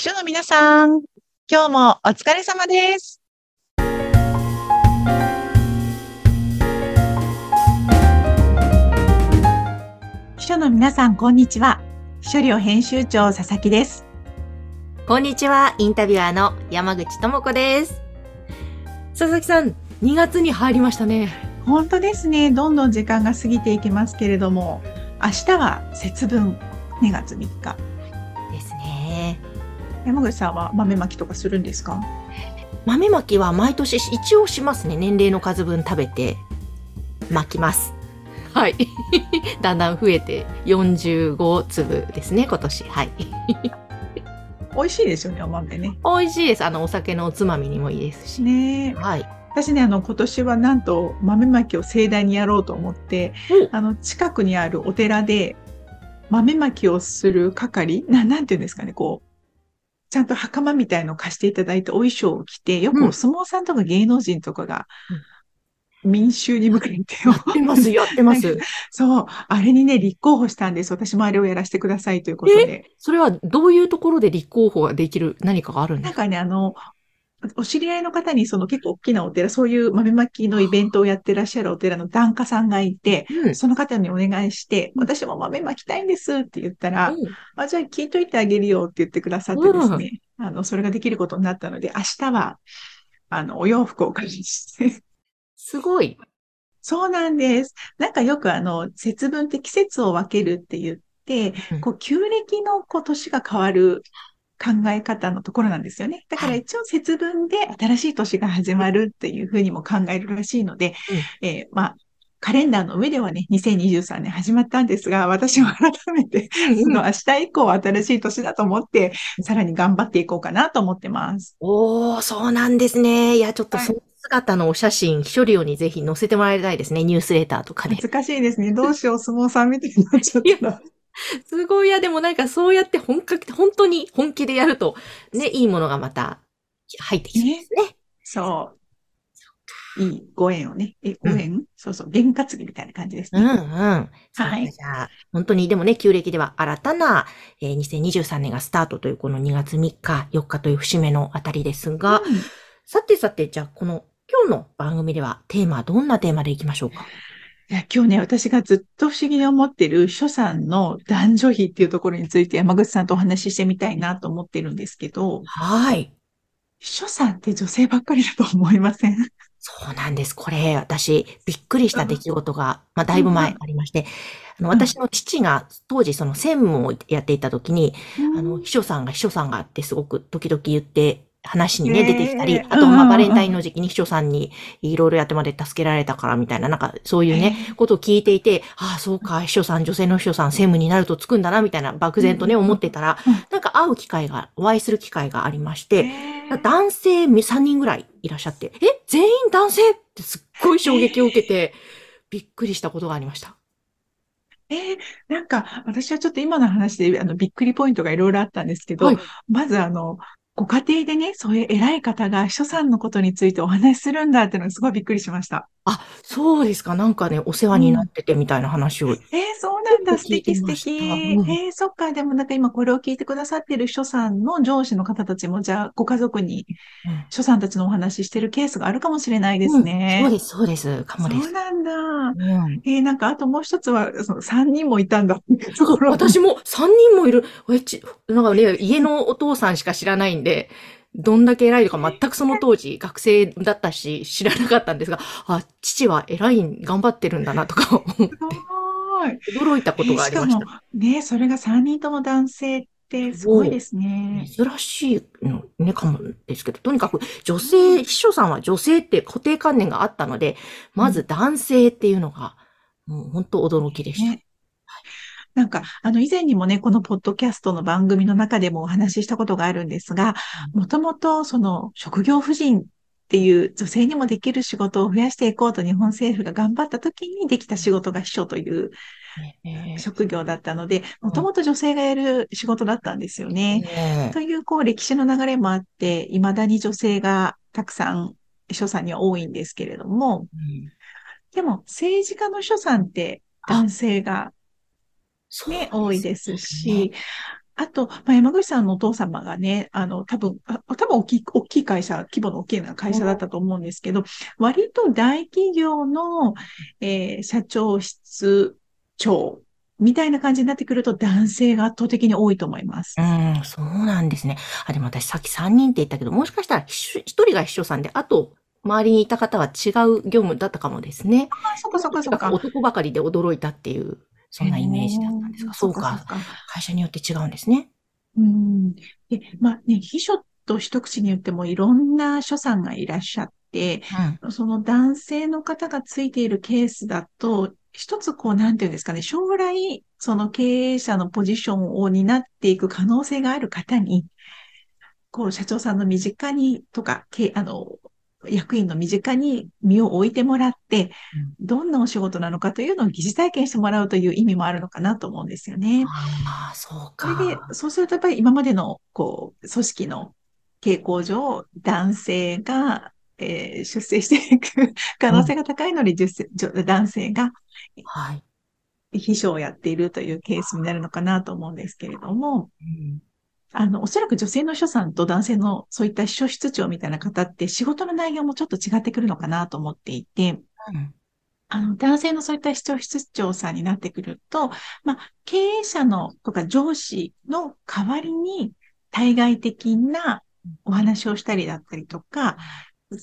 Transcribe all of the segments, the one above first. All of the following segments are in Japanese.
秘書の皆さん、今日もお疲れ様です。秘書の皆さん、こんにちは。秘書寮編集長佐々木です。こんにちは、インタビュアーの山口智子です。佐々木さん、2月に入りましたね。本当ですね。どんどん時間が過ぎていきますけれども、明日は節分2月3日。山口さんは豆まきとかするんですか？豆まきは毎年一応しますね。年齢の数分食べて巻きます。はい。だんだん増えて45粒ですね、今年。はい。美味しいですよね、お豆ね。美味しいです。あの、お酒のおつまみにもいいですし。ねえはい。私ね、あの、今年はなんと豆まきを盛大にやろうと思って、おあの、近くにあるお寺で豆まきをする係な、なんていうんですかね、こう、ちゃんと袴みたいのを貸していただいてお衣装を着て、よくうんお相撲さんとか芸能人とかが民衆に向かってやってます、やってます。そう、あれにね、立候補したんです。私もあれをやらせてくださいということで。それはどういうところで立候補ができる何かがあるんですか？なんかね、あの、お知り合いの方にその結構大きなお寺、そういう豆まきのイベントをやってらっしゃるお寺の檀家さんがいて、うん。その方にお願いして、私も豆まきたいんですって言ったら、あ、じゃあ聞いといてあげるよって言ってくださってですね、あの、それができることになったので、明日は、あの、お洋服をお借りして、すごい。そうなんです。なんかよくあの、節分って季節を分けるって言って、うんこう、旧暦のこう年が変わる考え方のところなんですよね。だから一応節分で新しい年が始まるっていうふうにも考えるらしいので、えーまあ、カレンダーの上ではね、2023年始まったんですが、私は改めて、その明日以降は新しい年だと思って、さらに頑張っていこうかなと思ってます。おー、そうなんですね。いや、ちょっとはいその姿のお写真、処理をにぜひ載せてもらいたいですね。ニュースレターとかで。難しいですね。どうしよう、相撲さんみたいになっちゃったら。すごい。いや、でもなんかそうやって本格的、本当に本気でやると、ね、いいものがまた入ってきそうですね。そう。いいご縁をね。え、ご縁、そうそう。験担ぎみたいな感じですうんね。うん。そうかはいじゃあ、本当に、でもね、旧暦では新たな、えー2023年がスタートというこの2月3日、4日という節目のあたりですが、うんさてさて、じゃあ、この今日の番組ではテーマ、どんなテーマでいきましょうか？いや、今日ね、私がずっと不思議に思ってる秘書さんの男女比っていうところについて山口さんとお話ししてみたいなと思ってるんですけど、はい。秘書さんって女性ばっかりだと思いません？そうなんです。これ、私、びっくりした出来事が、まあ、だいぶ前ありまして、あの、うん私の父が当時その専務をやっていた時に、あの、秘書さんが秘書さんがってすごく時々言って、話にね、出てきたり、あと、まあ、バレンタインの時期に秘書さんにいろいろやってまで助けられたからみたいな、なんか、そういうね、ことを聞いていて、ああ、そうか、秘書さん、女性の秘書さん、専務になるとつくんだな、みたいな、漠然とね、思ってたらうん、なんか会う機会が、お会いする機会がありまして、男性3人ぐらいいらっしゃって、え、全員男性ってすっごい衝撃を受けて、びっくりしたことがありました。えーなんか、私はちょっと今の話で、あの、びっくりポイントがいろいろあったんですけど、はい。まずあの、ご家庭でね、そういう偉い方が秘書さんのことについてお話しするんだっていうのがすごいびっくりしました。あ、そうですか。なんかね、お世話になっててみたいな話を。えーそうなんだ、素敵素敵。うんえーそっか、でもなんか今これを聞いてくださってる秘書さんの上司の方たちも、じゃあご家族に書さんたちのお話ししてるケースがあるかもしれないですね。そうです、そうです。かもです。そうなんだ。うんえーなんかあともう一つは、その3人もいたんだ。私も3人もいる。えち、なんかね、家のお父さんしか知らないんで、どんだけ偉いのか全くその当時学生だったし知らなかったんですが、あ、父は偉い、頑張ってるんだなとか思ってい。驚いたことがありましえーしかもね、それが3人とも男性ってすごいですた。ね。珍しいのね、かもですけど、とにかく女性、秘書さんは女性って固定観念があったので、まず男性っていうのが、もう本当驚きでした。ねなんか、あの、以前にもね、このポッドキャストの番組の中でもお話ししたことがあるんですが、もともとその職業婦人っていう女性にもできる仕事を増やしていこうと日本政府が頑張った時にできた仕事が秘書というね職業だったので、もともと女性がやる仕事だったんですよね。ねという、こう、歴史の流れもあって、未だに女性がたくさん秘書さんには多いんですけれども、うん。でも政治家の秘書さんって男性がね、多いですし、あと、まあ、山口さんのお父様がね、あの、多分、あ多分大きい、大きい会社、規模の大きな会社だったと思うんですけど、割と大企業の、えー社長室長みたいな感じになってくると男性が圧倒的に多いと思います。うん、そうなんですね。あ、でも私さっき3人って言ったけど、もしかしたら1人が秘書さんで、あと、周りにいた方は違う業務だったかもですね。あ、そっかそっかそっか。男ばかりで驚いたっていう、そんなイメージだったんですが、そうか。会社によって違うんですね。うん。で、まあね、秘書と一口に言ってもいろんな所さんがいらっしゃって、うん。その男性の方がついているケースだと、一つこう、なんていうんですかね、将来、その経営者のポジションを担っていく可能性がある方に、こう、社長さんの身近にとか、けあの、役員の身近に身を置いてもらって、どんなお仕事なのかというのを疑似体験してもらうという意味もあるのかなと思うんですよね。ああ、そうそか。れで、そうするとやっぱり今までの、こう、組織の傾向上、男性が、えー出世していく可能性が高いのに、出世女男性がはい。秘書をやっているというケースになるのかなと思うんですけれども、うんあの、おそらく女性の秘書さんと男性のそういった秘書室長みたいな方って仕事の内容もちょっと違ってくるのかなと思っていて、うん。あの、男性のそういった秘書室長さんになってくると、まあ、経営者のとか上司の代わりに対外的なお話をしたりだったりとか、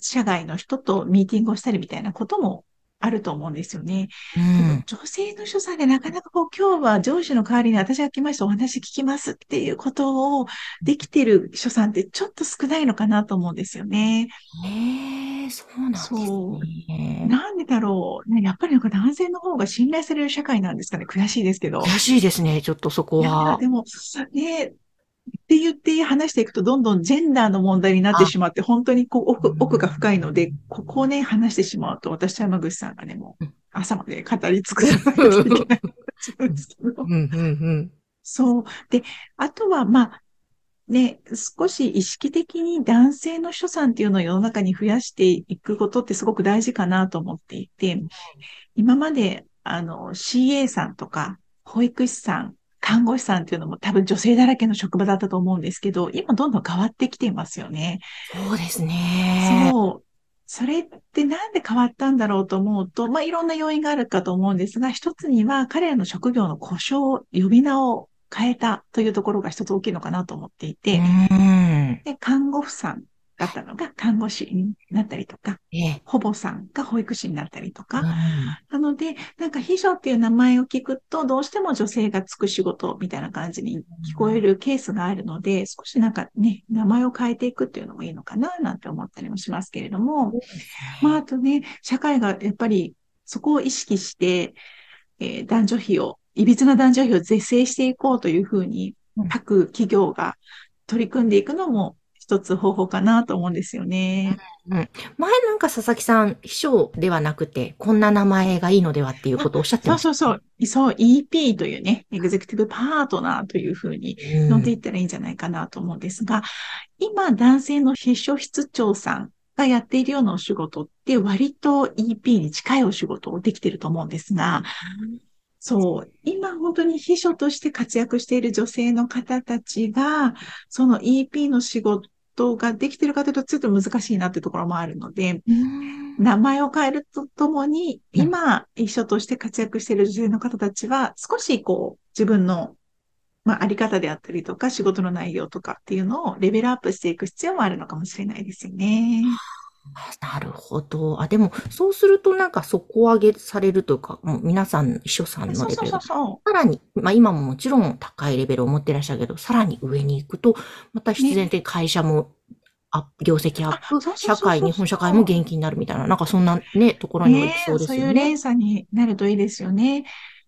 社外の人とミーティングをしたりみたいなこともあると思うんですよね。うん。女性の所さんでなかなかこう今日は上司の代わりに私が来ましたお話聞きますっていうことをできてる所さんってちょっと少ないのかなと思うんですよね。へえ、そうなんですそね。なんでだろう。ね、やっぱりなんか男性の方が信頼される社会なんですかね。悔しいですけど。悔しいですね、ちょっとそこは。でも、ね、って言って話していくと、どんどんジェンダーの問題になってしまって、本当にこう奥奥が深いので、ここをね、話してしまうと、私と山口さんがね、もううん。朝まで語り尽くさないといけない。そう。で、あとは、まあ、ね、少し意識的に男性の秘書さんっていうのを世の中に増やしていくことってすごく大事かなと思っていて、今まで、あの、CA さんとか、保育士さん、看護師さんっていうのも多分女性だらけの職場だったと思うんですけど、今どんどん変わってきていますよね。そうですね。そう。それってなんで変わったんだろうと思うと、まあ、いろんな要因があるかと思うんですが、一つには彼らの職業の故障、呼び名を変えたというところが一つ大きいのかなと思っていて、うん。で、看護婦さんだったの？が看護師になったりとか、ええ。保母さんが保育士になったりとか、うん。なので、なんか秘書っていう名前を聞くと、どうしても女性がつく仕事みたいな感じに聞こえるケースがあるので、少しなんかね、名前を変えていくっていうのもいいのかな、なんて思ったりもしますけれども、まあ、あとね、社会がやっぱりそこを意識して、えー男女比を、いびつな男女比を是正していこうというふうにうん、各企業が取り組んでいくのも一つ方法かなと思うんですよね。前なんか佐々木さん、秘書ではなくて、こんな名前がいいのではっていうことをおっしゃってそうました。そうそう。そう、EP というね、エグゼクティブパートナーというふうにうん呼んでいったらいいんじゃないかなと思うんですが、今、男性の秘書室長さんがやっているようなお仕事って割と EP に近いお仕事をできていると思うんですが、そう、今本当に秘書として活躍している女性の方たちが、その EP の仕事ができているかというとちょっと難しいなっていうところもあるので、うん名前を変えるとともに、うん今、秘書として活躍している女性の方たちは、少しこう、自分の、まあ、あり方であったりとか、仕事の内容とかっていうのをレベルアップしていく必要もあるのかもしれないですよね。なるほど。あ、でも、そうするとなんか底上げされるというか、もう皆さん、秘書さんのレベルがさらに、まあ今ももちろん高いレベルを持ってらっしゃるけど、さらに上に行くと、また必然的に会社も、アップ業績アップ社会、日本社会も元気になるみたいな、なんかそんなね、ところにも行ねきそうですそういうよね。連鎖になるといいですよね。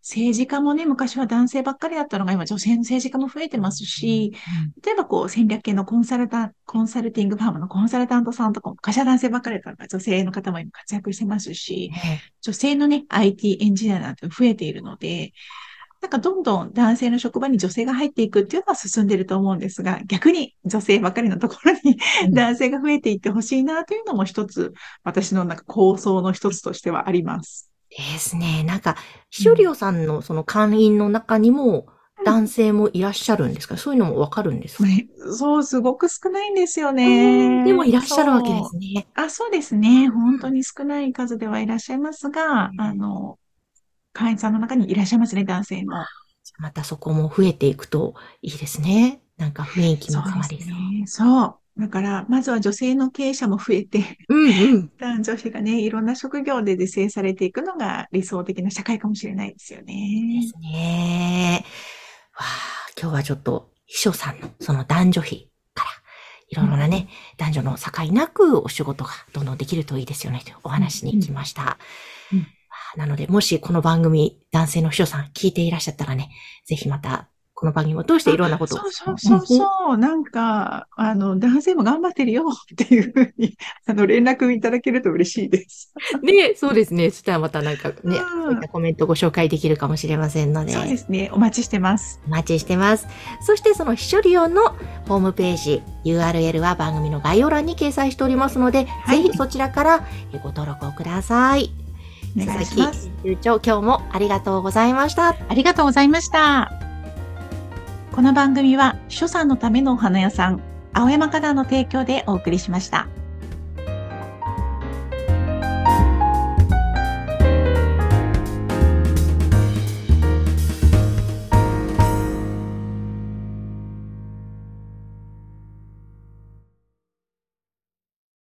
政治家もね、昔は男性ばっかりだったのが、今女性の政治家も増えてますし、例えばこう戦略系のコンサルタン、コンサルティングファームのコンサルタントさんとかも、昔は男性ばっかりだったのが女性の方も今活躍してますし、ね女性のね、IT エンジニアなんて増えているので、なんかどんどん男性の職場に女性が入っていくっていうのは進んでると思うんですが、逆に女性ばっかりのところにうん。男性が増えていってほしいなというのも一つ、私のなんか構想の一つとしてはあります。ですね。なんか、秘書寮さんのその会員の中にも、男性もいらっしゃるんですか？そういうのもわかるんですか、ねそう、すごく少ないんですよね。でもいらっしゃるわけですね。あ、そうですね。本当に少ない数ではいらっしゃいますが、あの、会員さんの中にいらっしゃいますね、男性も。またそこも増えていくといいですね。なんか雰囲気も変わりそう。ね、そう。だから、まずは女性の経営者も増えて、うんうん、男女比がね、いろんな職業で是正されていくのが理想的な社会かもしれないですよね。ですね。わあ、今日はちょっと、秘書さんのその男女比から、いろいろなね、うん、男女の境なくお仕事がどんどんできるといいですよね、というお話に来ました。うんうん、なので、もしこの番組、男性の秘書さん聞いていらっしゃったらね、ぜひまたこの番組を通していろんなことを？そうそうそうそう。なんか、あの、男性も頑張ってるよっていうふうに、あの、連絡いただけると嬉しいです。ね、そうですね。そしたらまたなんかね、うん、そういったコメントご紹介できるかもしれませんので。そうですね。お待ちしてます。お待ちしてます。そしてその秘書利用のホームページ、URL は番組の概要欄に掲載しておりますので、はい、ぜひそちらからご登録をください。お願いします。流長、今日もありがとうございました。ありがとうございました。この番組は、秘書さんのためのお花屋さん、青山花壇の提供でお送りしました。